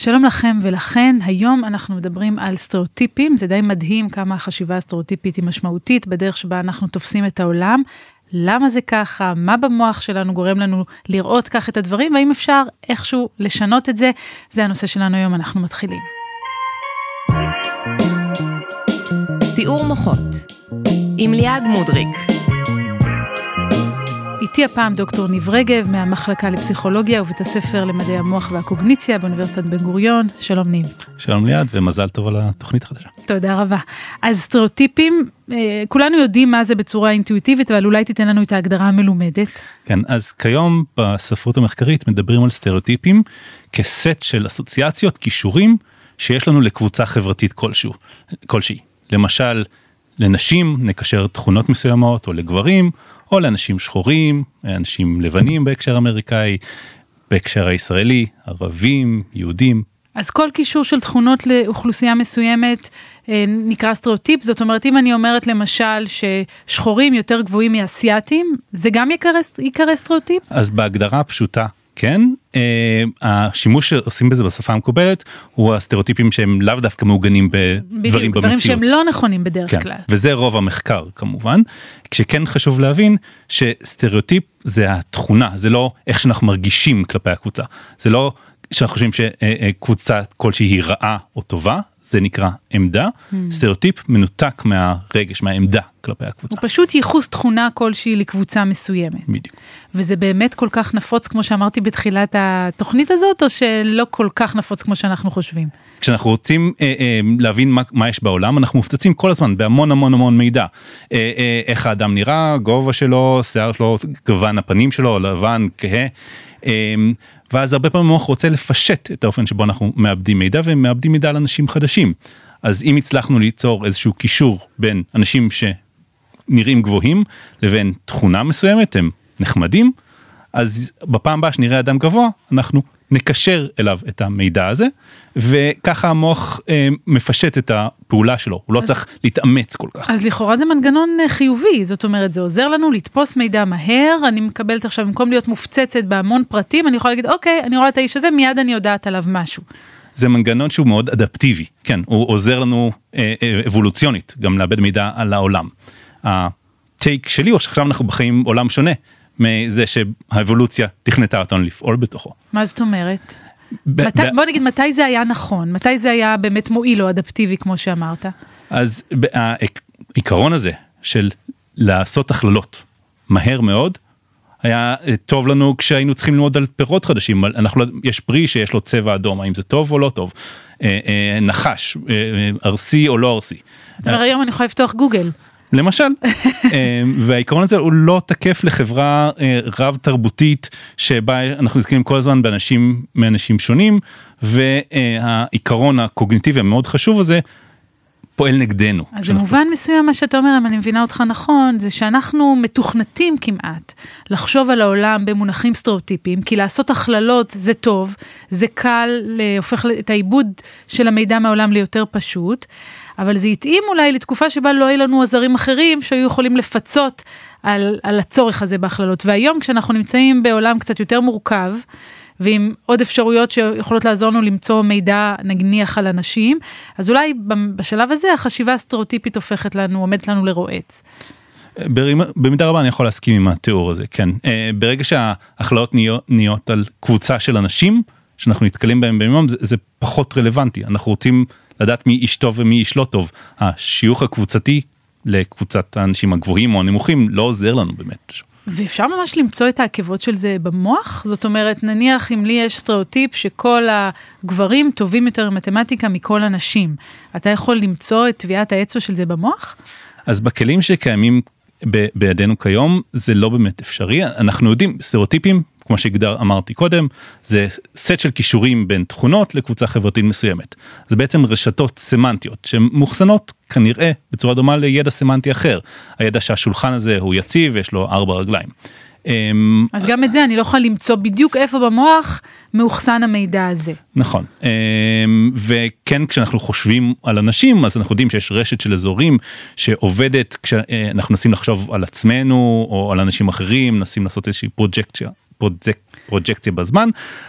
שלום לכם ולכן, היום אנחנו מדברים על סטריאוטיפים, זה די מדהים כמה החשיבה הסטריאוטיפית היא משמעותית בדרך שבה אנחנו תופסים את העולם. למה זה ככה, מה במוח שלנו גורם לנו לראות כך את הדברים, והאם אפשר איכשהו לשנות את זה, זה הנושא שלנו היום, אנחנו מתחילים. סיעור מוחות עם ליעד מודריק איתי הפעם דוקטור ניב רגב מהמחלקה לפסיכולוגיה ובית הספר למדעי המוח והקוגניציה באוניברסיטת בן גוריון. שלום ניב. שלום ליעד ומזל טוב על התוכנית החדשה. תודה רבה. אז סטריאוטיפים, אה, כולנו יודעים מה זה בצורה אינטואיטיבית, אבל אולי תיתן לנו את ההגדרה המלומדת. כן, אז כיום בספרות המחקרית מדברים על סטריאוטיפים כסט של אסוציאציות, כישורים, שיש לנו לקבוצה חברתית כלשהו, כלשהי. למשל, לנשים נקשר תכונות מסוימות, או לגברים, או לאנשים שחורים, אנשים לבנים בהקשר אמריקאי, בהקשר הישראלי, ערבים, יהודים. אז כל קישור של תכונות לאוכלוסייה מסוימת אה, נקרא סטריאוטיפ, זאת אומרת אם אני אומרת למשל ששחורים יותר גבוהים מאסייתים, זה גם יקרא סטריאוטיפ? אז בהגדרה פשוטה כן אה, השימוש שעושים בזה בשפה המקובלת הוא הסטריאוטיפים שהם לאו דווקא מעוגנים בדברים במציאות. דברים שהם לא נכונים בדרך כן, כלל. וזה רוב המחקר כמובן. כשכן חשוב להבין שסטריאוטיפ זה התכונה זה לא איך שאנחנו מרגישים כלפי הקבוצה זה לא שאנחנו חושבים שקבוצה כלשהי היא רעה או טובה זה נקרא עמדה, mm. סטריאוטיפ מנותק מהרגש, מהעמדה כלפי הקבוצה. הוא פשוט ייחוס תכונה כלשהי לקבוצה מסוימת. בדיוק. וזה באמת כל כך נפוץ כמו שאמרתי בתחילת התוכנית הזאת, או שלא כל כך נפוץ כמו שאנחנו חושבים? כשאנחנו רוצים אה, אה, להבין מה, מה יש בעולם, אנחנו מופצצים כל הזמן בהמון המון המון מידע. אה, אה, איך האדם נראה, גובה שלו, שיער שלו, גוון הפנים שלו, לבן, כהה. אה, ואז הרבה פעמים המוח רוצה לפשט את האופן שבו אנחנו מאבדים מידע ומאבדים מידע על אנשים חדשים. אז אם הצלחנו ליצור איזשהו קישור בין אנשים שנראים גבוהים לבין תכונה מסוימת הם נחמדים אז בפעם הבאה שנראה אדם גבוה אנחנו נקשר אליו את המידע הזה וככה המוח אה, מפשט את הפעולה שלו הוא לא צריך להתאמץ כל כך. אז לכאורה זה מנגנון אה, חיובי זאת אומרת זה עוזר לנו לתפוס מידע מהר אני מקבלת עכשיו במקום להיות מופצצת בהמון פרטים אני יכולה להגיד אוקיי אני רואה את האיש הזה מיד אני יודעת עליו משהו. זה מנגנון שהוא מאוד אדפטיבי כן הוא עוזר לנו אה, אה, אבולוציונית גם לאבד מידע על העולם. הטייק שלי הוא שעכשיו אנחנו בחיים עולם שונה מזה שהאבולוציה תכנתה אותנו לפעול בתוכו. מה זאת אומרת? מת... בוא נגיד מתי זה היה נכון מתי זה היה באמת מועיל או אדפטיבי כמו שאמרת. אז העיקרון הזה של לעשות הכללות מהר מאוד היה אה, טוב לנו כשהיינו צריכים ללמוד על פירות חדשים אנחנו לא, יש פרי שיש לו צבע אדום האם זה טוב או לא טוב אה, אה, נחש ארסי או לא ארסי. אתה אומר היום אני יכולה לפתוח גוגל. למשל והעיקרון הזה הוא לא תקף לחברה רב תרבותית שבה אנחנו נתקלים כל הזמן באנשים מאנשים שונים והעיקרון הקוגניטיבי המאוד חשוב הזה פועל נגדנו. אז במובן מסוים מה שאתה אומר אם אני מבינה אותך נכון זה שאנחנו מתוכנתים כמעט לחשוב על העולם במונחים סטריאוטיפיים כי לעשות הכללות זה טוב זה קל להופך את העיבוד של המידע מהעולם ליותר פשוט. אבל זה התאים אולי לתקופה שבה לא היו לנו עזרים אחרים שהיו יכולים לפצות על, על הצורך הזה בהכללות והיום כשאנחנו נמצאים בעולם קצת יותר מורכב. ועם עוד אפשרויות שיכולות לעזור לנו למצוא מידע נניח על אנשים, אז אולי בשלב הזה החשיבה הסטריאוטיפית הופכת לנו, עומדת לנו לרועץ. במידה רבה אני יכול להסכים עם התיאור הזה, כן. אה, ברגע שההכללות נהיות על קבוצה של אנשים שאנחנו נתקלים בהם ביום זה, זה פחות רלוונטי, אנחנו רוצים לדעת מי איש טוב ומי איש לא טוב. השיוך הקבוצתי לקבוצת האנשים הגבוהים או הנמוכים לא עוזר לנו באמת. ואפשר ממש למצוא את העקבות של זה במוח? זאת אומרת, נניח אם לי יש סטריאוטיפ שכל הגברים טובים יותר במתמטיקה מכל הנשים, אתה יכול למצוא את טביעת האצבע של זה במוח? אז בכלים שקיימים בידינו כיום זה לא באמת אפשרי אנחנו יודעים סטריאוטיפים כמו שהגדר אמרתי קודם זה סט של כישורים בין תכונות לקבוצה חברתית מסוימת זה בעצם רשתות סמנטיות שמאוחסנות כנראה בצורה דומה לידע סמנטי אחר הידע שהשולחן הזה הוא יציב יש לו ארבע רגליים. אמ, אז גם את זה אני לא יכולה למצוא בדיוק איפה במוח מאוחסן המידע הזה. נכון אמ, וכן כשאנחנו חושבים על אנשים אז אנחנו יודעים שיש רשת של אזורים שעובדת כשאנחנו מנסים לחשוב על עצמנו או על אנשים אחרים מנסים לעשות איזושהי פרוג'קציה פרוג'קציה בזמן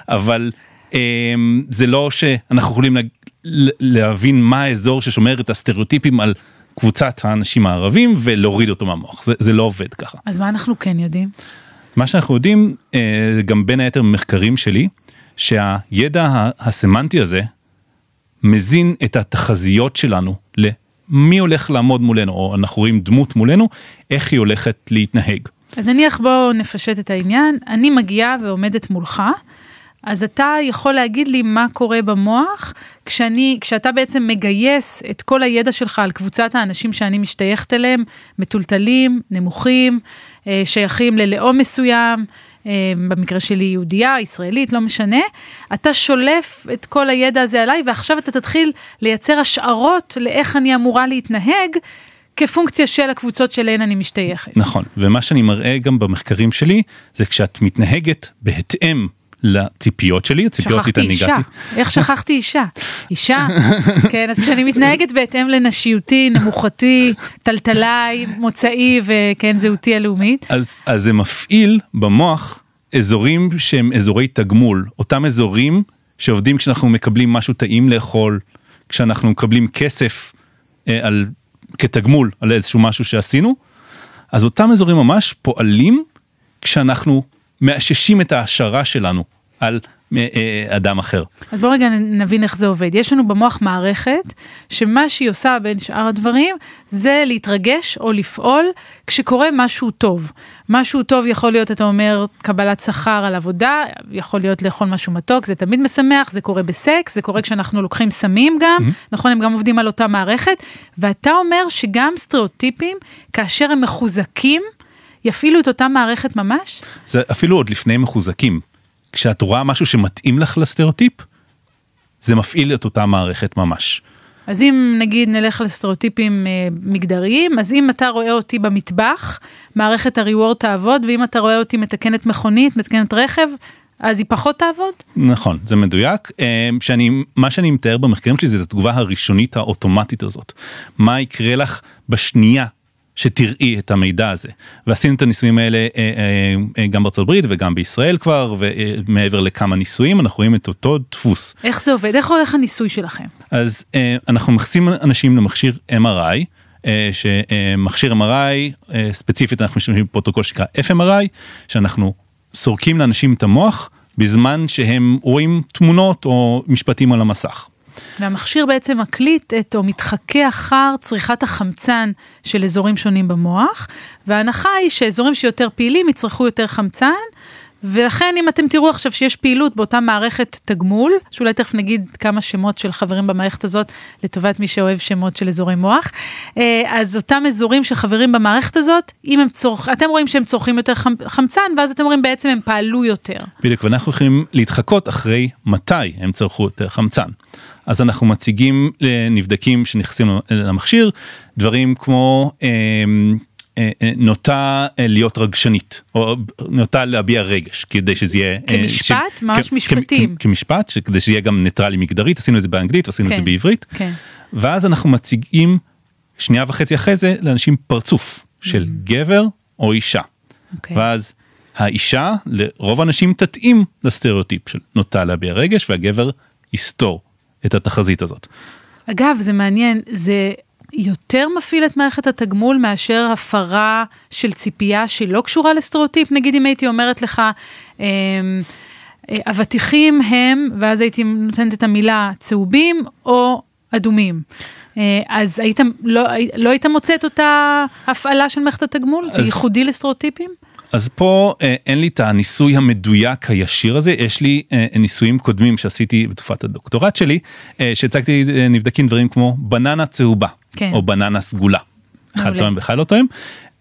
אבל אמ, זה לא שאנחנו יכולים לה- להבין מה האזור ששומר את הסטריאוטיפים על קבוצת האנשים הערבים ולהוריד אותו מהמוח, זה, זה לא עובד ככה. אז מה אנחנו כן יודעים? מה שאנחנו יודעים, אה, גם בין היתר ממחקרים שלי, שהידע הסמנטי הזה מזין את התחזיות שלנו למי הולך לעמוד מולנו, או אנחנו רואים דמות מולנו, איך היא הולכת להתנהג. אז נניח בואו נפשט את העניין, אני מגיעה ועומדת מולך, אז אתה יכול להגיד לי מה קורה במוח כשאני, כשאתה בעצם מגייס את כל הידע שלך על קבוצת האנשים שאני משתייכת אליהם, מטולטלים, נמוכים, אה, שייכים ללאום מסוים, אה, במקרה שלי יהודייה, ישראלית, לא משנה, אתה שולף את כל הידע הזה עליי ועכשיו אתה תתחיל לייצר השערות לאיך אני אמורה להתנהג. כפונקציה של הקבוצות שאליהן אני משתייכת. נכון, ומה שאני מראה גם במחקרים שלי, זה כשאת מתנהגת בהתאם לציפיות שלי, הציפיות שכחתי איתן אישה, הגעתי. איך שכחתי אישה? אישה, כן, אז כשאני מתנהגת בהתאם לנשיותי, נמוכתי, טלטליי, מוצאי וכן, זהותי הלאומית, אז, אז זה מפעיל במוח אזורים שהם אזורי תגמול, אותם אזורים שעובדים כשאנחנו מקבלים משהו טעים לאכול, כשאנחנו מקבלים כסף אה, על, כתגמול על איזשהו משהו שעשינו, אז אותם אזורים ממש פועלים כשאנחנו מאששים את ההשערה שלנו על אדם אחר. אז בואו רגע נבין איך זה עובד. יש לנו במוח מערכת שמה שהיא עושה בין שאר הדברים זה להתרגש או לפעול כשקורה משהו טוב. משהו טוב יכול להיות, אתה אומר, קבלת שכר על עבודה, יכול להיות לאכול משהו מתוק, זה תמיד משמח, זה קורה בסקס, זה קורה כשאנחנו לוקחים סמים גם, mm-hmm. נכון, הם גם עובדים על אותה מערכת, ואתה אומר שגם סטריאוטיפים, כאשר הם מחוזקים, יפעילו את אותה מערכת ממש? זה אפילו עוד לפני מחוזקים. כשאת רואה משהו שמתאים לך לסטריאוטיפ, זה מפעיל את אותה מערכת ממש. אז אם נגיד נלך לסטריאוטיפים אה, מגדריים, אז אם אתה רואה אותי במטבח, מערכת הריוורד תעבוד, ואם אתה רואה אותי מתקנת מכונית, מתקנת רכב, אז היא פחות תעבוד? נכון, זה מדויק. אה, שאני, מה שאני מתאר במחקרים שלי זה את התגובה הראשונית האוטומטית הזאת. מה יקרה לך בשנייה שתראי את המידע הזה. ועשינו את הניסויים האלה אה, אה, גם בארצות הברית וגם בישראל כבר, ומעבר לכמה ניסויים אנחנו רואים את אותו דפוס. איך זה עובד? איך הולך הניסוי שלכם? אז אה, אנחנו מכניסים אנשים למכשיר MRI. שמכשיר MRI ספציפית אנחנו משתמשים בפרוטוקול שנקרא FMRI שאנחנו סורקים לאנשים את המוח בזמן שהם רואים תמונות או משפטים על המסך. והמכשיר בעצם מקליט את או מתחכה אחר צריכת החמצן של אזורים שונים במוח, וההנחה היא שאזורים שיותר פעילים יצרכו יותר חמצן, ולכן אם אתם תראו עכשיו שיש פעילות באותה מערכת תגמול, שאולי תכף נגיד כמה שמות של חברים במערכת הזאת לטובת מי שאוהב שמות של אזורי מוח, אז אותם אזורים שחברים במערכת הזאת, אם הם צורך, אתם רואים שהם צורכים יותר חמצן, ואז אתם רואים בעצם הם פעלו יותר. בדיוק, ואנחנו יכולים להתחקות אחרי מתי הם צרכו יותר חמצן. אז אנחנו מציגים לנבדקים שנכנסים למכשיר דברים כמו אה, אה, נוטה להיות רגשנית או נוטה להביע רגש כדי שזה יהיה כמשפט ש... ממש כ... משפטים כ... כמשפט כדי שיהיה גם ניטרלי מגדרית עשינו את זה באנגלית עשינו כן, את זה בעברית כן. ואז אנחנו מציגים שנייה וחצי אחרי זה לאנשים פרצוף של mm. גבר או אישה okay. אוקיי. ואז האישה לרוב האנשים תתאים לסטריאוטיפ של נוטה להביע רגש והגבר יסתור את התחזית הזאת. אגב, זה מעניין, זה יותר מפעיל את מערכת התגמול מאשר הפרה של ציפייה שלא קשורה לסטריאוטיפ, נגיד אם הייתי אומרת לך, אמ, אה, אבטיחים הם, ואז הייתי נותנת את המילה צהובים או אדומים. אה, אז היית, לא, לא היית מוצא את אותה הפעלה של מערכת התגמול? אז... זה ייחודי לסטריאוטיפים? אז פה אה, אין לי את הניסוי המדויק הישיר הזה, יש לי ניסויים קודמים שעשיתי בתקופת הדוקטורט שלי, שהצגתי נבדקים דברים כמו בננה צהובה, כן. או בננה סגולה. אחד תואם ואחד לא תואם,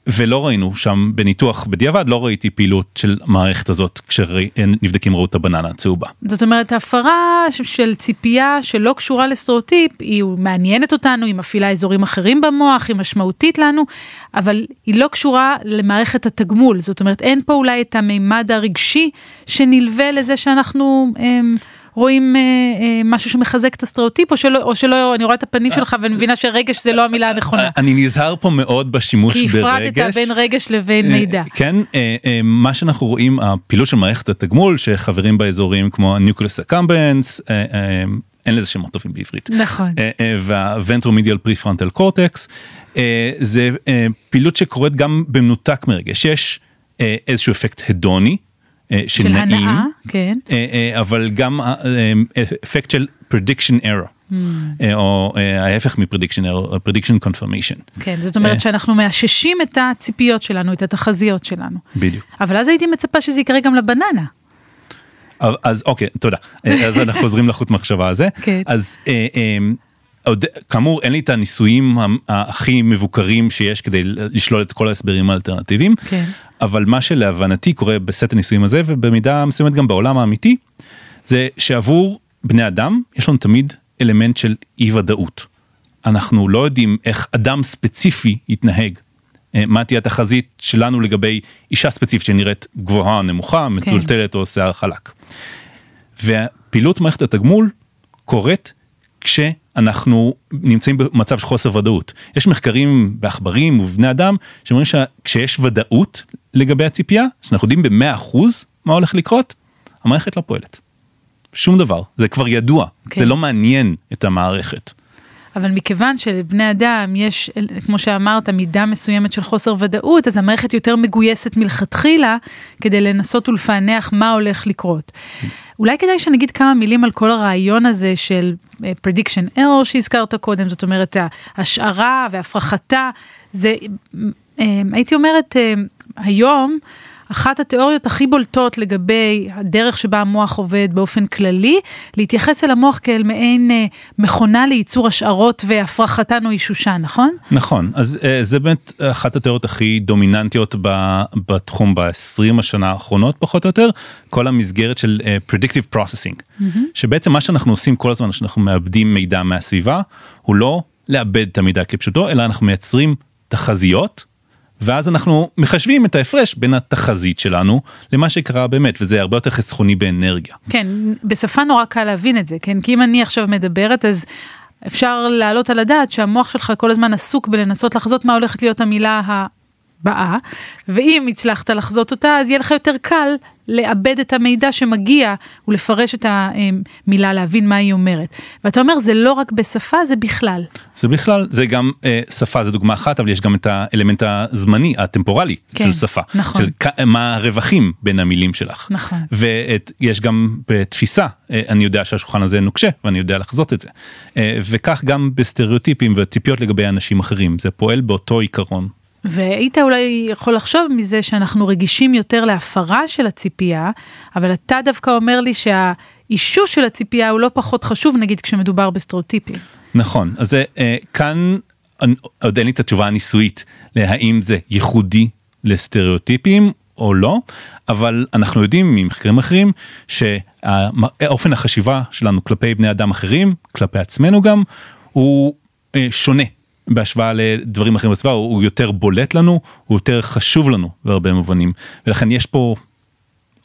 ולא ראינו שם בניתוח בדיעבד לא ראיתי פעילות של מערכת הזאת כשנבדקים ראו את הבננה הצהובה. זאת אומרת הפרה של ציפייה שלא קשורה לסטריאוטיפ היא מעניינת אותנו היא מפעילה אזורים אחרים במוח היא משמעותית לנו אבל היא לא קשורה למערכת התגמול זאת אומרת אין פה אולי את המימד הרגשי שנלווה לזה שאנחנו הם, רואים אה, אה, משהו שמחזק את הסטריאוטיפ או שלא או שלא אני רואה את הפנים שלך ואני מבינה שרגש זה לא המילה הנכונה. אני נזהר פה מאוד בשימוש כי ברגש. הפרדת בין רגש לבין אה, מידע. כן, אה, אה, מה שאנחנו רואים, הפעילות של מערכת התגמול שחברים באזורים כמו ה-Nucleus accumbens, אה, אה, אין לזה שמות טובים בעברית. נכון. אה, אה, וה-ventromedial prefrontal cortex, אה, זה אה, פעילות שקורית גם במנותק מרגש, יש אה, איזשהו אפקט הדוני. אה, של של נעים, הנאה, כן. אה, אה, אבל גם אפקט של prediction error, אה, או ההפך error, prediction confirmation. כן, זאת אומרת. שאנחנו מאששים את הציפיות שלנו, את התחזיות שלנו. בדיוק. אבל אז הייתי מצפה שזה יקרה גם לבננה. אז אוקיי תודה אז אנחנו חוזרים לחוט מחשבה הזה כן. אז אה, אה, עוד, כאמור אין לי את הניסויים הכי מבוקרים שיש כדי לשלול את כל ההסברים האלטרנטיביים כן. אבל מה שלהבנתי קורה בסט הניסויים הזה ובמידה מסוימת גם בעולם האמיתי זה שעבור בני אדם יש לנו תמיד אלמנט של אי ודאות. אנחנו לא יודעים איך אדם ספציפי יתנהג. אה, מה תהיה התחזית שלנו לגבי אישה ספציפית שנראית גבוהה או נמוכה, מטולטלת או שיער חלק. ופעילות מערכת התגמול קורית כשאנחנו נמצאים במצב של חוסר ודאות. יש מחקרים בעכברים ובבני אדם שאומרים שכשיש ודאות לגבי הציפייה, שאנחנו יודעים במאה אחוז מה הולך לקרות, המערכת לא פועלת. שום דבר, זה כבר ידוע, כן. זה לא מעניין את המערכת. אבל מכיוון שלבני אדם יש, כמו שאמרת, מידה מסוימת של חוסר ודאות, אז המערכת יותר מגויסת מלכתחילה כדי לנסות ולפענח מה הולך לקרות. אולי כדאי שנגיד כמה מילים על כל הרעיון הזה של אה, prediction error שהזכרת קודם, זאת אומרת ההשערה והפרחתה, זה אה, הייתי אומרת אה, היום אחת התיאוריות הכי בולטות לגבי הדרך שבה המוח עובד באופן כללי, להתייחס אל המוח כאל מעין אה, מכונה לייצור השערות והפרחתן או אישושן, נכון? נכון, אז אה, זה באמת אחת התיאוריות הכי דומיננטיות בתחום ב-20 השנה האחרונות פחות או יותר, כל המסגרת של אה, predictive processing, mm-hmm. שבעצם מה שאנחנו עושים כל הזמן שאנחנו מאבדים מידע מהסביבה, הוא לא לאבד את המידע כפשוטו, אלא אנחנו מייצרים תחזיות. ואז אנחנו מחשבים את ההפרש בין התחזית שלנו למה שקרה באמת וזה הרבה יותר חסכוני באנרגיה. כן, בשפה נורא קל להבין את זה, כן? כי אם אני עכשיו מדברת אז אפשר להעלות על הדעת שהמוח שלך כל הזמן עסוק בלנסות לחזות מה הולכת להיות המילה הבאה, ואם הצלחת לחזות אותה אז יהיה לך יותר קל לאבד את המידע שמגיע ולפרש את המילה, להבין מה היא אומרת. ואתה אומר זה לא רק בשפה, זה בכלל. זה בכלל, זה גם אה, שפה זה דוגמה אחת, אבל יש גם את האלמנט הזמני, הטמפורלי כן, של שפה. נכון. של כ- מה הרווחים בין המילים שלך. נכון. ויש גם בתפיסה, אה, אני יודע שהשולחן הזה נוקשה ואני יודע לחזות את זה. אה, וכך גם בסטריאוטיפים וציפיות לגבי אנשים אחרים, זה פועל באותו עיקרון. והיית אולי יכול לחשוב מזה שאנחנו רגישים יותר להפרה של הציפייה, אבל אתה דווקא אומר לי שהאישוש של הציפייה הוא לא פחות חשוב נגיד כשמדובר בסטריאוטיפים. נכון, אז זה, אה, כאן אני- עוד אין לי את התשובה הניסויית להאם זה ייחודי לסטריאוטיפים או לא, אבל אנחנו יודעים ממחקרים אחרים שאופן החשיבה שלנו כלפי בני אדם אחרים, כלפי עצמנו גם, הוא אה, שונה. בהשוואה לדברים אחרים בסביבה הוא יותר בולט לנו הוא יותר חשוב לנו בהרבה מובנים ולכן יש פה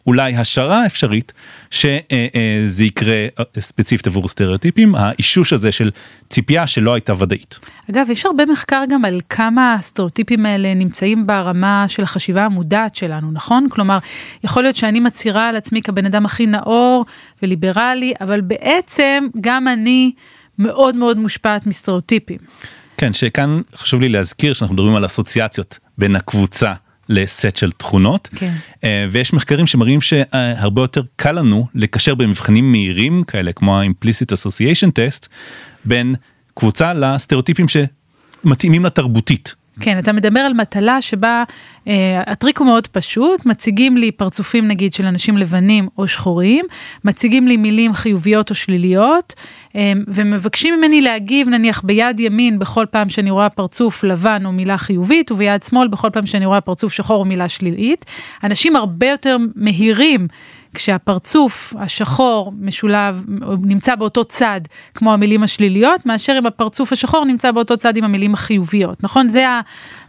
אולי השערה אפשרית שזה יקרה אה, ספציפית עבור סטריאוטיפים האישוש הזה של ציפייה שלא הייתה ודאית. אגב, יש הרבה מחקר גם על כמה הסטריאוטיפים האלה נמצאים ברמה של החשיבה המודעת שלנו, נכון? כלומר, יכול להיות שאני מצהירה על עצמי כבן אדם הכי נאור וליברלי, אבל בעצם גם אני מאוד מאוד מושפעת מסטריאוטיפים. כן שכאן חשוב לי להזכיר שאנחנו מדברים על אסוציאציות בין הקבוצה לסט של תכונות כן. אה, ויש מחקרים שמראים שהרבה יותר קל לנו לקשר במבחנים מהירים כאלה כמו ה-implicit association test בין קבוצה לסטריאוטיפים שמתאימים לתרבותית. כן, אתה מדבר על מטלה שבה אה, הטריק הוא מאוד פשוט, מציגים לי פרצופים נגיד של אנשים לבנים או שחורים, מציגים לי מילים חיוביות או שליליות, אה, ומבקשים ממני להגיב נניח ביד ימין בכל פעם שאני רואה פרצוף לבן או מילה חיובית, וביד שמאל בכל פעם שאני רואה פרצוף שחור או מילה שלילית. אנשים הרבה יותר מהירים. כשהפרצוף השחור משולב, נמצא באותו צד כמו המילים השליליות, מאשר אם הפרצוף השחור נמצא באותו צד עם המילים החיוביות, נכון? זה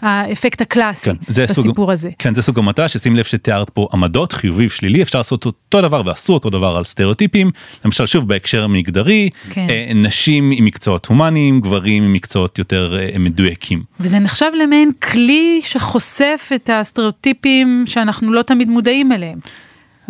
האפקט הקלאסי כן, זה בסיפור סוג, הזה. כן, זה סוג המטרה ששים לב שתיארת פה עמדות, חיובי ושלילי, אפשר לעשות אותו דבר ועשו אותו דבר על סטריאוטיפים, למשל שוב בהקשר המגדרי, כן. אה, נשים עם מקצועות הומניים, גברים עם מקצועות יותר אה, מדויקים. וזה נחשב למעין כלי שחושף את הסטריאוטיפים שאנחנו לא תמיד מודעים אליהם.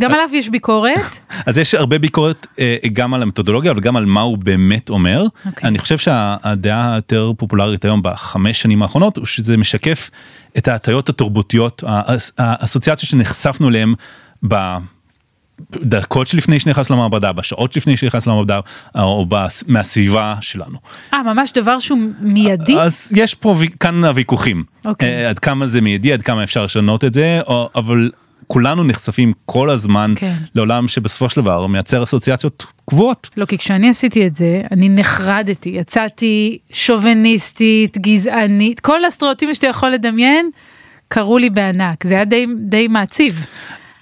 גם עליו יש ביקורת. אז יש הרבה ביקורת אה, גם על המתודולוגיה אבל גם על מה הוא באמת אומר. אוקיי. אני חושב שהדעה היותר פופולרית היום בחמש שנים האחרונות הוא שזה משקף את ההטיות התרבותיות, האס- האסוציאציות שנחשפנו אליהם בדקות שלפני שנכנס למעבדה, בשעות שלפני שנכנס למעבדה או בס- מהסביבה שלנו. אה, ממש דבר שהוא מיידי? אז יש פה כאן הוויכוחים, אוקיי. אה, עד כמה זה מיידי, עד כמה אפשר לשנות את זה, או- אבל כולנו נחשפים כל הזמן כן. לעולם שבסופו של דבר מייצר אסוציאציות קבועות. לא, כי כשאני עשיתי את זה, אני נחרדתי, יצאתי שוביניסטית, גזענית, כל הסטריאוטיפים שאתה יכול לדמיין, קראו לי בענק, זה היה די, די מעציב.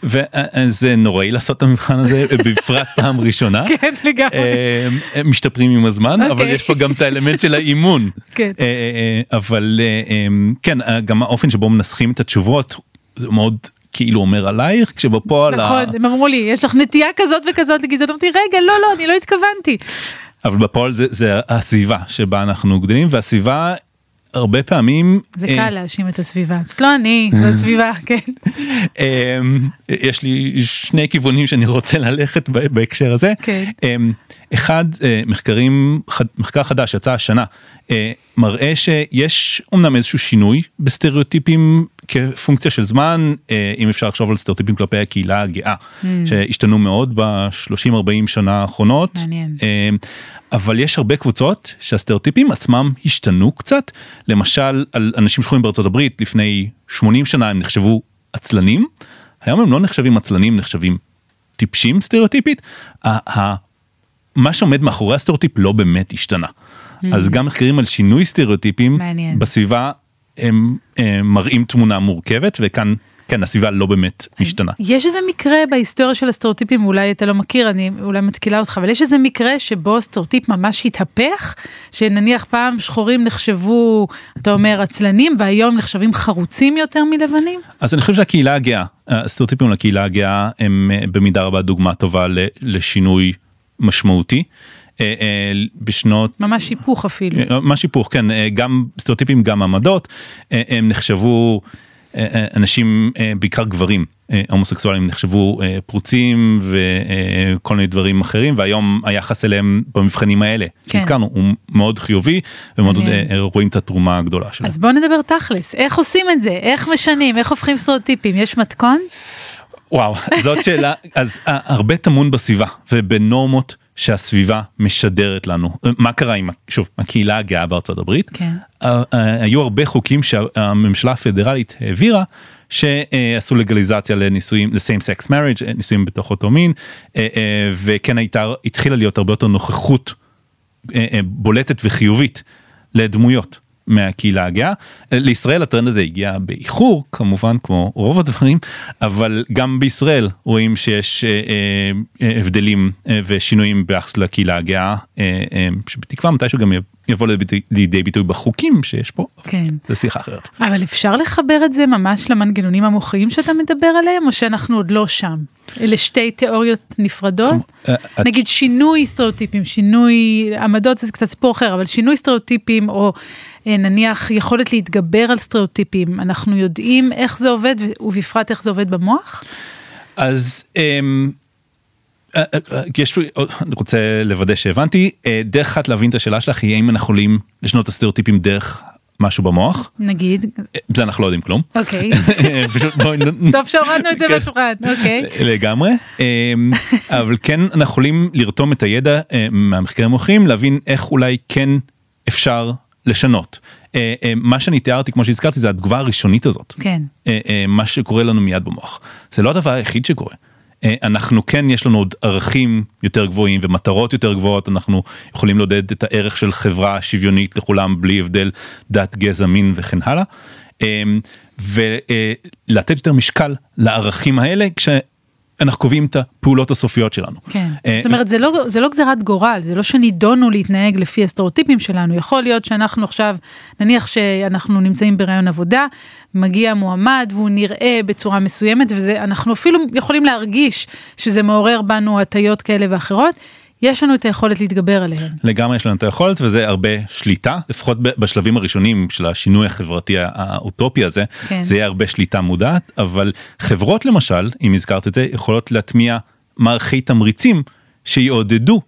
וזה נוראי לעשות את המבחן הזה בפרט פעם ראשונה. כן, לגמרי. אה, הם משתפרים עם הזמן אבל אוקיי. יש פה גם את האלמנט של האימון. כן. אה, אה, אבל אה, אה, כן אה, גם האופן שבו מנסחים את התשובות מאוד כאילו אומר עלייך כשבפועל. ה- נכון, הם אמרו לי, יש לך נטייה כזאת וכזאת לגזענות, אמרתי, רגע, לא, לא, אני לא התכוונתי. אבל בפועל זה, זה הסביבה שבה אנחנו גדלים והסביבה הרבה פעמים זה אה, קל להאשים את הסביבה, זאת לא אני, זו הסביבה, כן. אמ, יש לי שני כיוונים שאני רוצה ללכת בהקשר הזה. כן. אמ, אחד אה, מחקרים חד- מחקר חדש יצא השנה אה, מראה שיש אמנם איזשהו שינוי בסטריאוטיפים כפונקציה של זמן אה, אם אפשר לחשוב על סטריאוטיפים כלפי הקהילה הגאה שהשתנו מאוד ב-30-40 שנה האחרונות. מעניין. אמ, אבל יש הרבה קבוצות שהסטריאוטיפים עצמם השתנו קצת למשל על אנשים שחורים בארצות הברית לפני 80 שנה הם נחשבו עצלנים היום הם לא נחשבים עצלנים נחשבים טיפשים סטריאוטיפית. מה שעומד מאחורי הסטריאוטיפ לא באמת השתנה. אז גם מחקרים על שינוי סטריאוטיפים מעניין. בסביבה הם, הם מראים תמונה מורכבת וכאן כן הסביבה לא באמת משתנה. יש איזה מקרה בהיסטוריה של הסטריאוטיפים, אולי אתה לא מכיר, אני אולי מתקילה אותך, אבל יש איזה מקרה שבו הסטריאוטיפ ממש התהפך, שנניח פעם שחורים נחשבו, אתה אומר, עצלנים, והיום נחשבים חרוצים יותר מלבנים? אז אני חושב שהקהילה הגאה, הסטריאוטיפים לקהילה הגאה הם אה, במידה רבה דוגמה טובה לשינוי משמעותי. אה, אה, בשנות ממש היפוך אפילו. אה, ממש היפוך כן גם סטריאוטיפים גם עמדות הם נחשבו אנשים בעיקר גברים הומוסקסואלים נחשבו פרוצים וכל מיני דברים אחרים והיום היחס אליהם במבחנים האלה כן. שהזכרנו הוא מאוד חיובי ומאוד. אה, רואים את התרומה הגדולה שלהם. אז בוא נדבר תכלס, איך עושים את זה? איך משנים? איך הופכים סטריאוטיפים? יש מתכון? וואו זאת שאלה אז הרבה טמון בסביבה ובנורמות שהסביבה משדרת לנו. מה קרה עם שוב הקהילה הגאה בארצות הברית? כן. אה, אה, היו הרבה חוקים שהממשלה הפדרלית העבירה שעשו לגליזציה לנישואים לסיים סקס מריג' נישואים בתוך אותו מין אה, אה, וכן הייתה התחילה להיות הרבה יותר נוכחות אה, אה, בולטת וחיובית לדמויות מהקהילה הגאה. לישראל הטרנד הזה הגיע באיחור כמובן כמו רוב הדברים אבל גם בישראל רואים שיש אה, אה, הבדלים אה, ושינויים ביחס לקהילה הגאה אה, אה, שבתקווה מתישהו גם יבוא לידי, לידי ביטוי בחוקים שיש פה. כן. זה שיחה אחרת. אבל אפשר לחבר את זה ממש למנגנונים המוחיים שאתה מדבר עליהם, או שאנחנו עוד לא שם? אלה שתי תיאוריות נפרדות? כמו- אה, את- נגיד שינוי סטריאוטיפים, שינוי עמדות זה קצת סיפור אחר, אבל שינוי סטריאוטיפים, או אה, נניח יכולת להתגבר על סטריאוטיפים, אנחנו יודעים איך זה עובד, ובפרט איך זה עובד במוח? אז אמ, יש לי, אני רוצה לוודא שהבנתי אה, דרך אחת להבין את השאלה שלך היא האם אנחנו יכולים לשנות את הסטריאוטיפים דרך משהו במוח נגיד, אה, זה אנחנו לא יודעים כלום. אוקיי, טוב שהורדנו את זה כן. מהשולחן, אוקיי. לגמרי אבל כן אנחנו יכולים לרתום את הידע אה, מהמחקרים המוחיים להבין איך אולי כן אפשר לשנות. אה, אה, מה שאני תיארתי כמו שהזכרתי זה התגובה הראשונית הזאת. כן. אה, אה, מה שקורה לנו מיד במוח. זה לא הדבר היחיד שקורה. אה, אנחנו כן יש לנו עוד ערכים יותר גבוהים ומטרות יותר גבוהות אנחנו יכולים לעודד את הערך של חברה שוויונית לכולם בלי הבדל דת גזע מין וכן הלאה. אה, ולתת יותר משקל לערכים האלה כש... אנחנו קובעים את הפעולות הסופיות שלנו. כן, אה, זאת אומרת זה לא, זה לא גזירת גורל, זה לא שנידונו להתנהג לפי הסטריאוטיפים שלנו, יכול להיות שאנחנו עכשיו, נניח שאנחנו נמצאים ברעיון עבודה, מגיע מועמד והוא נראה בצורה מסוימת ואנחנו אפילו יכולים להרגיש שזה מעורר בנו הטיות כאלה ואחרות. יש לנו את היכולת להתגבר עליהם. לגמרי יש לנו את היכולת וזה הרבה שליטה לפחות בשלבים הראשונים של השינוי החברתי האוטופי הזה כן. זה יהיה הרבה שליטה מודעת אבל חברות למשל אם הזכרת את זה יכולות להטמיע מערכי תמריצים שיעודדו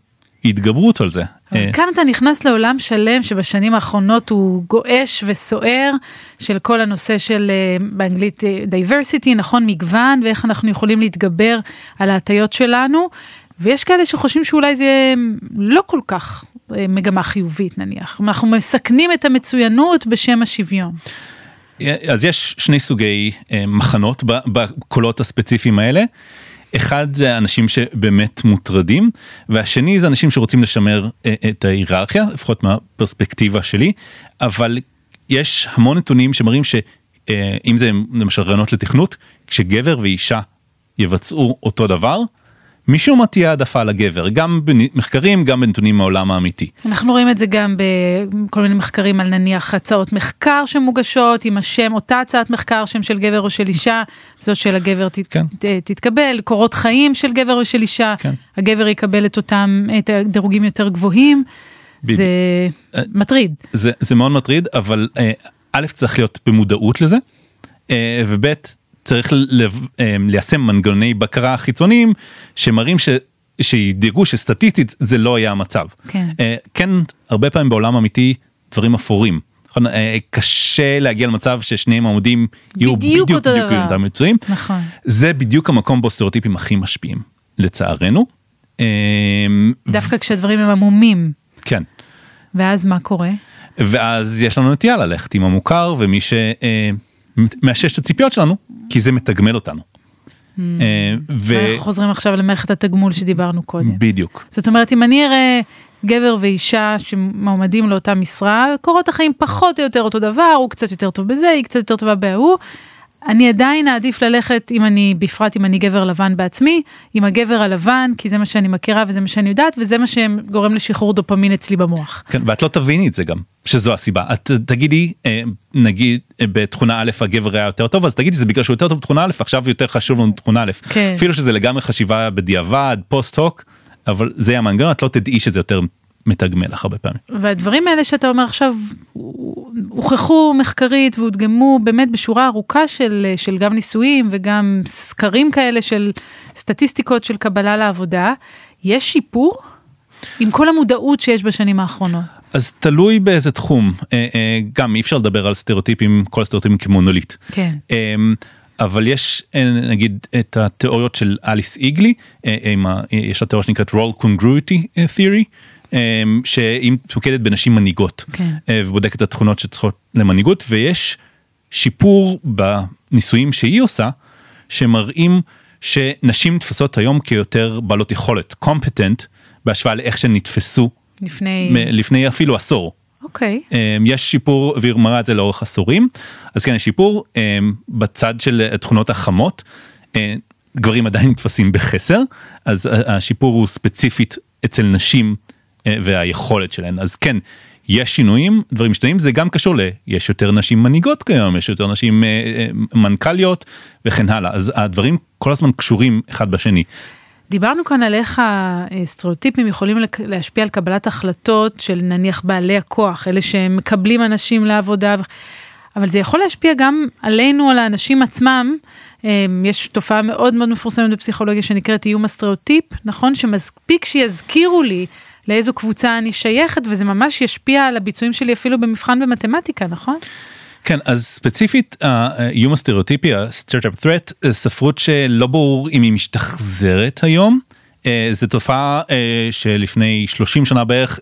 התגברות על זה. אבל אה, כאן אתה נכנס לעולם שלם שבשנים האחרונות הוא גועש וסוער של כל הנושא של אה, באנגלית אה, diversity נכון מגוון ואיך אנחנו יכולים להתגבר על ההטיות שלנו ויש כאלה שחושבים שאולי זה לא כל כך אה, מגמה חיובית נניח אנחנו מסכנים את המצוינות בשם השוויון. אז יש שני סוגי אה, מחנות בקולות הספציפיים האלה. אחד זה אנשים שבאמת מוטרדים והשני זה אנשים שרוצים לשמר אה, את ההיררכיה לפחות מהפרספקטיבה שלי אבל יש המון נתונים שמראים שאם זה למשל רעיונות לתכנות כשגבר ואישה יבצעו אותו דבר משום מה תהיה העדפה לגבר גם במחקרים גם בנתונים מהעולם האמיתי. אנחנו רואים את זה גם בכל מיני מחקרים על נניח הצעות מחקר שמוגשות עם השם אותה הצעת מחקר שם של גבר או של אישה זאת של הגבר ת, כן. ת, תתקבל קורות חיים של גבר או של אישה כן. הגבר יקבל את אותם את הדירוגים יותר גבוהים. בדיוק. זה אה, מטריד. זה, זה מאוד מטריד אבל אה, א' צריך להיות במודעות לזה אה, וב' צריך אה, ליישם מנגנוני בקרה חיצוניים שמראים ש... שידאגו שסטטיסטית זה לא היה המצב. כן. אה, כן הרבה פעמים בעולם אמיתי דברים אפורים. נכון? אה, קשה להגיע למצב ששני מועמדים יהיו בדיוק אותו בדיוק דבר. אותם מצויים. נכון. זה בדיוק המקום בו סטריאוטיפים הכי משפיעים לצערנו. אה, דווקא כשהדברים הם עמומים כן. ואז מה קורה? ואז יש לנו נטייה ללכת עם המוכר ומי שמאשש את הציפיות שלנו כי זה מתגמל אותנו. אה, ו- אנחנו חוזרים עכשיו למערכת התגמול שדיברנו קודם. בדיוק זאת אומרת אם אני אראה גבר ואישה שמועמדים לאותה משרה קורות החיים פחות או יותר אותו דבר הוא קצת יותר טוב בזה היא קצת יותר טובה בהוא. אני עדיין אעדיף ללכת אם אני בפרט אם אני גבר לבן בעצמי עם הגבר הלבן כי זה מה שאני מכירה וזה מה שאני יודעת וזה מה שגורם לשחרור דופמין אצלי במוח. כן, ואת לא תביני את זה גם שזו הסיבה את תגידי אה, נגיד אה, בתכונה א' הגבר היה יותר טוב אז תגידי זה בגלל שהוא יותר טוב בתכונה א' עכשיו יותר חשוב לנו תכונה א' כן. אפילו שזה לגמרי חשיבה בדיעבד פוסט הוק אבל זה המנגנון את לא תדעי שזה יותר מתגמל לך הרבה פעמים. והדברים האלה שאתה אומר עכשיו הוכחו מחקרית והודגמו באמת בשורה ארוכה של, של גם ניסויים וגם סקרים כאלה של סטטיסטיקות של קבלה לעבודה. יש שיפור? עם כל המודעות שיש בשנים האחרונות. אז תלוי באיזה תחום אה, אה, גם אי אפשר לדבר על סטריאוטיפים כל הסטריאוטיפים כמונוליט. כן. אמ, אבל יש אה, נגיד את התיאוריות של אליס איגלי עם ה- יש לה תיאוריה שנקראת role congruity theory שהיא מתמקדת בנשים מנהיגות כן. אה, ובודקת את התכונות שצריכות למנהיגות ויש שיפור בניסויים שהיא עושה שמראים שנשים נתפסות היום כיותר בעלות יכולת competent בהשוואה לאיך שהן נתפסו לפני... לפני אפילו עשור. אוקיי. אמ, יש שיפור והיא מראה את זה לאורך עשורים אז כן יש שיפור אמ, בצד של התכונות החמות אה, גברים עדיין נתפסים בחסר אז השיפור הוא ספציפית אצל נשים והיכולת שלהן אז כן יש שינויים דברים משתנים זה גם קשור ל... יש יותר נשים מנהיגות כיום יש יותר נשים אה, אה, מנכ"ליות וכן הלאה אז הדברים כל הזמן קשורים אחד בשני. דיברנו כאן על איך הסטריאוטיפים יכולים להשפיע על קבלת החלטות של נניח בעלי הכוח, אלה שמקבלים אנשים לעבודה, אבל זה יכול להשפיע גם עלינו, על האנשים עצמם. יש תופעה מאוד מאוד מפורסמת בפסיכולוגיה שנקראת איום הסטריאוטיפ, נכון? שמספיק שיזכירו לי לאיזו קבוצה אני שייכת, וזה ממש ישפיע על הביצועים שלי אפילו במבחן במתמטיקה, נכון? כן אז ספציפית האיום הסטריאוטיפי הסטארט-אפ threat אה, ספרות שלא ברור אם היא משתחזרת היום. אה, זו תופעה אה, שלפני 30 שנה בערך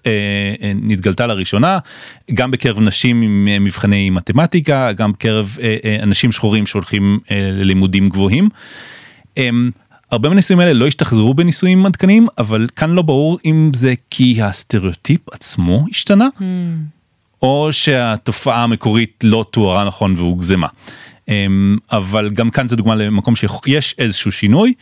נתגלתה לראשונה גם בקרב נשים עם מבחני מתמטיקה גם בקרב אנשים שחורים שהולכים ללימודים גבוהים. הם, הרבה מהניסויים האלה לא השתחזרו בניסויים עדכניים אבל כאן לא ברור אם זה כי הסטריאוטיפ עצמו השתנה או שהתופעה המקורית לא תוארה נכון והוגזמה. אמ, אבל גם כאן זה דוגמה למקום שיש איזשהו שינוי,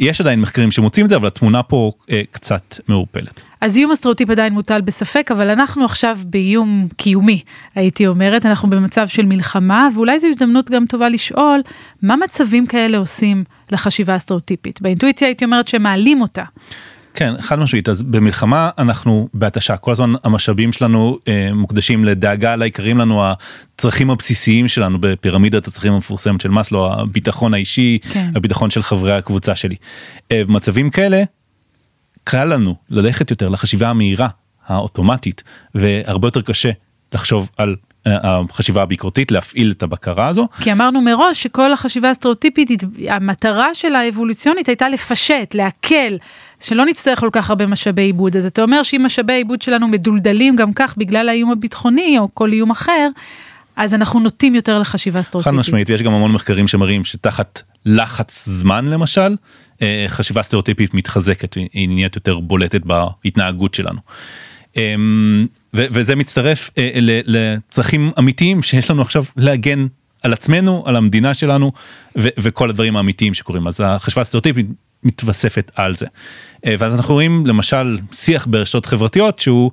יש עדיין מחקרים שמוצאים את זה, אבל התמונה פה אה, קצת מעורפלת. אז איום הסטריאוטיפ עדיין מוטל בספק, אבל אנחנו עכשיו באיום קיומי, הייתי אומרת, אנחנו במצב של מלחמה, ואולי זו הזדמנות גם טובה לשאול, מה מצבים כאלה עושים לחשיבה הסטריאוטיפית? באינטואיציה הייתי אומרת שמעלים אותה. כן חד משמעית אז במלחמה אנחנו בהתשה כל הזמן המשאבים שלנו אה, מוקדשים לדאגה לעיקרים לנו הצרכים הבסיסיים שלנו בפירמידת הצרכים המפורסמת של מאסלו הביטחון האישי כן. הביטחון של חברי הקבוצה שלי. אה, במצבים כאלה קל לנו ללכת יותר לחשיבה המהירה האוטומטית והרבה יותר קשה לחשוב על החשיבה הביקורתית להפעיל את הבקרה הזו. כי אמרנו מראש שכל החשיבה הסטריאוטיפית המטרה שלה האבולוציונית הייתה לפשט להקל שלא נצטרך כל כך הרבה משאבי עיבוד אז אתה אומר שאם משאבי העיבוד שלנו מדולדלים גם כך בגלל האיום הביטחוני או כל איום אחר. אז אנחנו נוטים יותר לחשיבה סטריאוטיפית. חד משמעית יש גם המון מחקרים שמראים שתחת לחץ זמן למשל אה, חשיבה סטריאוטיפית מתחזקת היא נהיית יותר בולטת בהתנהגות שלנו. אמ, וזה מצטרף אה, לצרכים אמיתיים שיש לנו עכשיו להגן על עצמנו על המדינה שלנו וכל הדברים האמיתיים שקורים אז החשבה הסטריאוטיפית מתווספת על זה. אה, ואז אנחנו רואים למשל שיח ברשתות חברתיות שהוא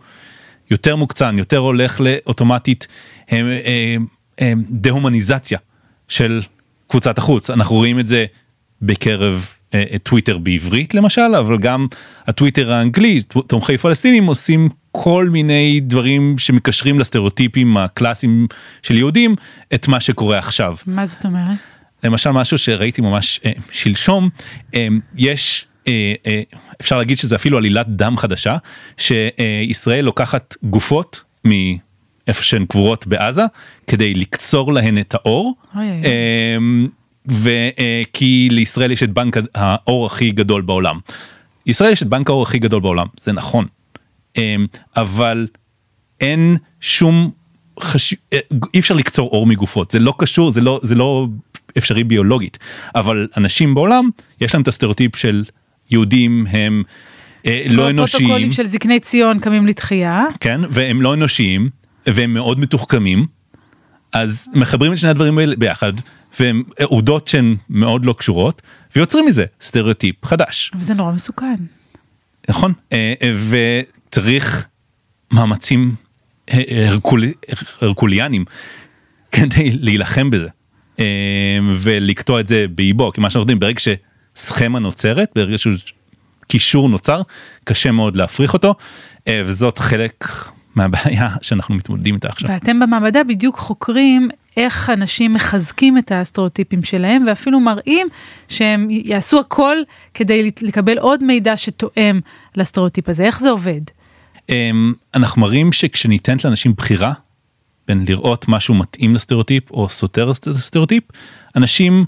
יותר מוקצן יותר הולך לאוטומטית אה, דה-הומניזציה של קבוצת החוץ אנחנו רואים את זה בקרב טוויטר בעברית למשל אבל גם הטוויטר האנגלי תומכי פלסטינים עושים כל מיני דברים שמקשרים לסטריאוטיפים הקלאסיים של יהודים את מה שקורה עכשיו. מה זאת אומרת? למשל משהו שראיתי ממש אה, שלשום אה, יש אה, אה, אפשר להגיד שזה אפילו עלילת דם חדשה שישראל לוקחת גופות מאיפה שהן קבורות בעזה כדי לקצור להן את האור. אוי, אוי. אה, וכי לישראל יש את בנק האור הכי גדול בעולם. ישראל יש את בנק האור הכי גדול בעולם זה נכון אמ, אבל אין שום חשיב אה, אי אפשר לקצור אור מגופות זה לא קשור זה לא זה לא אפשרי ביולוגית אבל אנשים בעולם יש להם את הסטריאוטיפ של יהודים הם אה, לא אנושיים. פרוטוקולים של זקני ציון קמים לתחייה. כן והם לא אנושיים והם מאוד מתוחכמים אז מחברים את שני הדברים האלה ביחד והם עובדות שהן מאוד לא קשורות ויוצרים מזה סטריאוטיפ חדש. וזה נורא מסוכן. נכון אה, אה, וצריך מאמצים אה, הרקול... הרקוליאנים כדי להילחם בזה ולקטוע את זה באיבו כי מה שאנחנו יודעים ברגע שסכמה נוצרת ברגע שהוא קישור נוצר קשה מאוד להפריך אותו וזאת חלק מהבעיה שאנחנו מתמודדים איתה עכשיו. ואתם במעבדה בדיוק חוקרים איך אנשים מחזקים את הסטריאוטיפים שלהם ואפילו מראים שהם יעשו הכל כדי לקבל עוד מידע שתואם לסטריאוטיפ הזה איך זה עובד. אמ, אנחנו מראים שכשניתנת לאנשים בחירה בין לראות משהו מתאים לסטריאוטיפ או סותר לסטריאוטיפ אנשים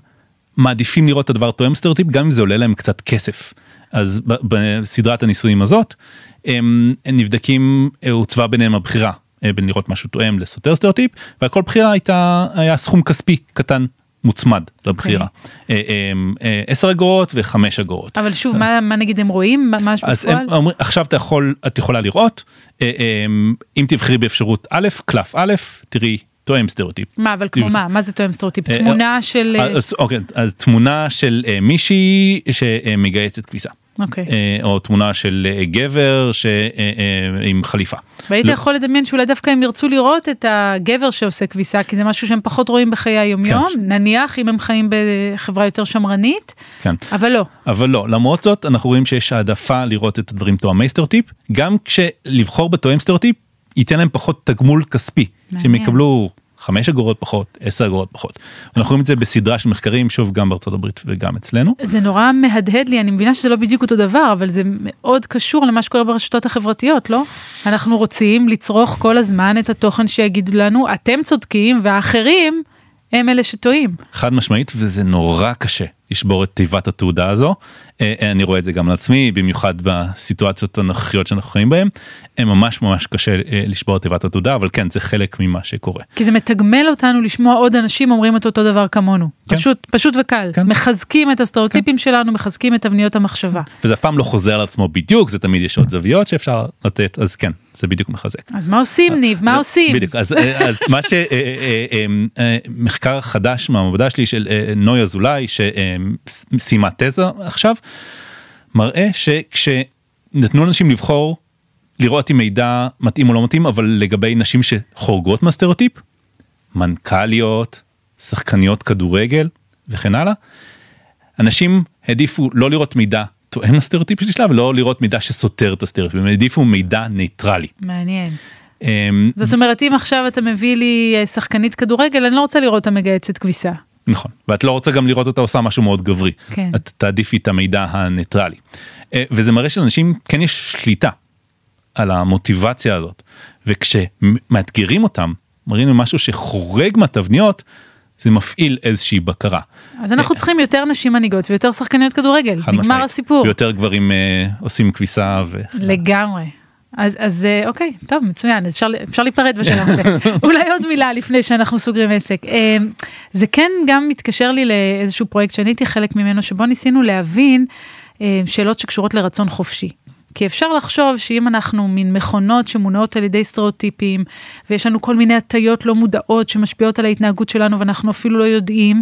מעדיפים לראות את הדבר תואם סטריאוטיפ גם אם זה עולה להם קצת כסף. אז בסדרת הניסויים הזאת הם נבדקים הוצבה ביניהם הבחירה אה, בין לראות משהו תואם לסותר סטריאוטיפ ועל כל בחירה הייתה היה סכום כספי קטן מוצמד לבחירה. Okay. אוקיי. 10 אה, אה, אגורות ו-5 אגורות. אבל שוב מה, מה נגיד הם רואים ממש בפועל? הם עכשיו אתה יכול את יכולה לראות אם תבחרי באפשרות א' קלף א' תראי תואם סטריאוטיפ. מה אבל כמו מה מה זה תואם סטריאוטיפ תמונה של אוקיי אז תמונה של מישהי שמגהצת כביסה. אוקיי. אה, או תמונה של אה, גבר ש... אה, עם חליפה. והיית לא... יכול לדמיין שאולי דווקא הם ירצו לראות את הגבר שעושה כביסה כי זה משהו שהם פחות רואים בחיי היומיום כן. נניח אם הם חיים בחברה יותר שמרנית כן. אבל לא אבל לא למרות זאת אנחנו רואים שיש העדפה לראות את הדברים תואמי סטריאוטיפ גם כשלבחור בתואם סטריאוטיפ ייתן להם פחות תגמול כספי שהם יקבלו 5 אגורות פחות 10 אגורות פחות. אנחנו רואים את זה בסדרה של מחקרים שוב גם בארצות הברית וגם אצלנו. זה נורא מהדהד לי אני מבינה שזה לא בדיוק אותו דבר אבל זה מאוד קשור למה שקורה ברשתות החברתיות לא אנחנו רוצים לצרוך כל הזמן את התוכן שיגידו לנו אתם צודקים והאחרים הם אלה שטועים. חד משמעית וזה נורא קשה לשבור את תיבת התעודה הזו. אה, אה, אני רואה את זה גם על עצמי, במיוחד בסיטואציות הנוכחיות שאנחנו חיים בהן. ממש ממש קשה אה, לשבור את תיבת התעודה, אבל כן, זה חלק ממה שקורה. כי זה מתגמל אותנו לשמוע עוד אנשים אומרים את אותו דבר כמונו. כן. פשוט, פשוט וקל. כן. מחזקים את הסטריאוטיפים שלנו, מחזקים את תבניות המחשבה. וזה אף פעם לא חוזר על עצמו בדיוק, זה תמיד יש עוד זוויות שאפשר לתת, אז כן, זה בדיוק מחזק. אז מה עושים, ניב? מה עושים? בדיוק, אז, אה, אז מה שמחקר חדש מהמעבדה שלי של אה, נוי אזולאי שסיימה תזה עכשיו, מראה שכשנתנו לאנשים לבחור לראות אם מידע מתאים או לא מתאים, אבל לגבי נשים שחורגות מהסטריאוטיפ, מנכ"ליות, שחקניות כדורגל וכן הלאה, אנשים העדיפו לא לראות מידע תואם לסטריאוטיפ שלה ולא לראות מידע שסותר את הסטריאוטיפ, הם העדיפו מידע ניטרלי. מעניין. אמ, זאת אומרת, אם עכשיו אתה מביא לי אה, שחקנית כדורגל, אני לא רוצה לראות אותה מגהצת כביסה. נכון, ואת לא רוצה גם לראות אותה עושה משהו מאוד גברי. כן. את תעדיפי את המידע הניטרלי. אה, וזה מראה שלאנשים כן יש שליטה על המוטיבציה הזאת, וכשמאתגרים אותם, מראים משהו שחורג מהתבניות, זה מפעיל איזושהי בקרה. אז אנחנו צריכים יותר נשים מנהיגות ויותר שחקניות כדורגל. נגמר. הסיפור. ויותר גברים אה, עושים כביסה ו... לגמרי. אז, אז אה, אוקיי, טוב, מצוין, אפשר, אפשר להיפרד בשלב הזה. אולי עוד מילה לפני שאנחנו סוגרים עסק. אה, זה כן גם מתקשר לי לאיזשהו פרויקט שאני הייתי חלק ממנו, שבו ניסינו להבין אה, שאלות שקשורות לרצון חופשי. כי אפשר לחשוב שאם אנחנו מין מכונות שמונעות על ידי סטריאוטיפים, ויש לנו כל מיני הטיות לא מודעות שמשפיעות על ההתנהגות שלנו ואנחנו אפילו לא יודעים,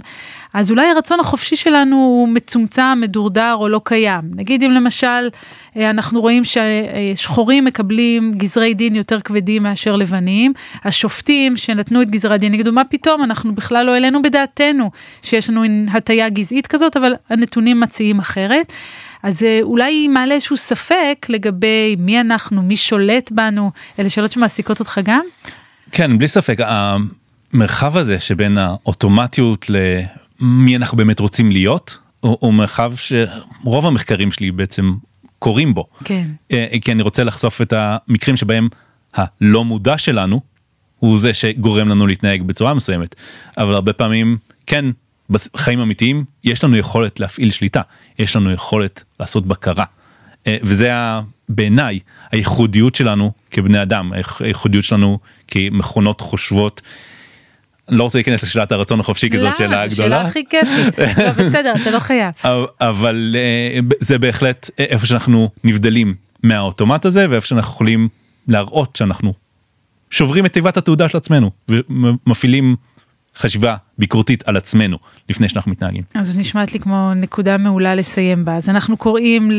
אז אולי הרצון החופשי שלנו הוא מצומצם, מדורדר או לא קיים. נגיד אם למשל אה, אנחנו רואים ששחורים מקבלים גזרי דין יותר כבדים מאשר לבנים, השופטים שנתנו את גזרי הדין יגידו מה פתאום אנחנו בכלל לא העלינו בדעתנו שיש לנו הטיה גזעית כזאת, אבל הנתונים מציעים אחרת. אז אה, אולי מעלה איזשהו ספק לגבי מי אנחנו, מי שולט בנו, אלה שאלות שמעסיקות אותך גם? כן, בלי ספק, המרחב הזה שבין האוטומטיות למי אנחנו באמת רוצים להיות, הוא, הוא מרחב שרוב המחקרים שלי בעצם קורים בו. כן. אה, כי אני רוצה לחשוף את המקרים שבהם הלא מודע שלנו הוא זה שגורם לנו להתנהג בצורה מסוימת. אבל הרבה פעמים כן בחיים אמיתיים יש לנו יכולת להפעיל שליטה יש לנו יכולת לעשות בקרה. אה, וזה בעיניי הייחודיות שלנו כבני אדם הייח- הייחודיות שלנו כמכונות חושבות. לא רוצה להיכנס לשאלת הרצון החופשי כי זאת שאלה למה? זו שאלה גדולה. הכי כיפית. לא, בסדר, אתה לא חייב. אבל- אה, זה בהחלט איפה שאנחנו נבדלים מהאוטומט הזה ואיפה שאנחנו יכולים להראות שאנחנו שוברים את תיבת התעודה של עצמנו ומפעילים חשיבה ביקורתית על עצמנו לפני שאנחנו מתנהגים. אז נשמעת לי כמו נקודה מעולה לסיים בה. אז אנחנו קוראים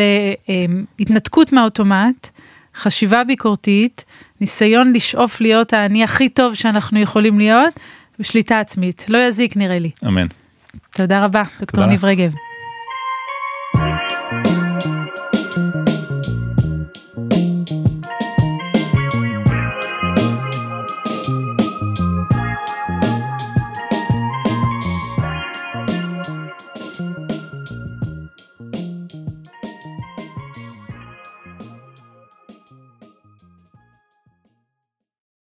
להתנתקות מהאוטומט, חשיבה ביקורתית, ניסיון לשאוף להיות האני הכי טוב שאנחנו יכולים להיות, ושליטה עצמית. לא יזיק נראה לי. אמן. תודה רבה, דוקטור ניב. רגב.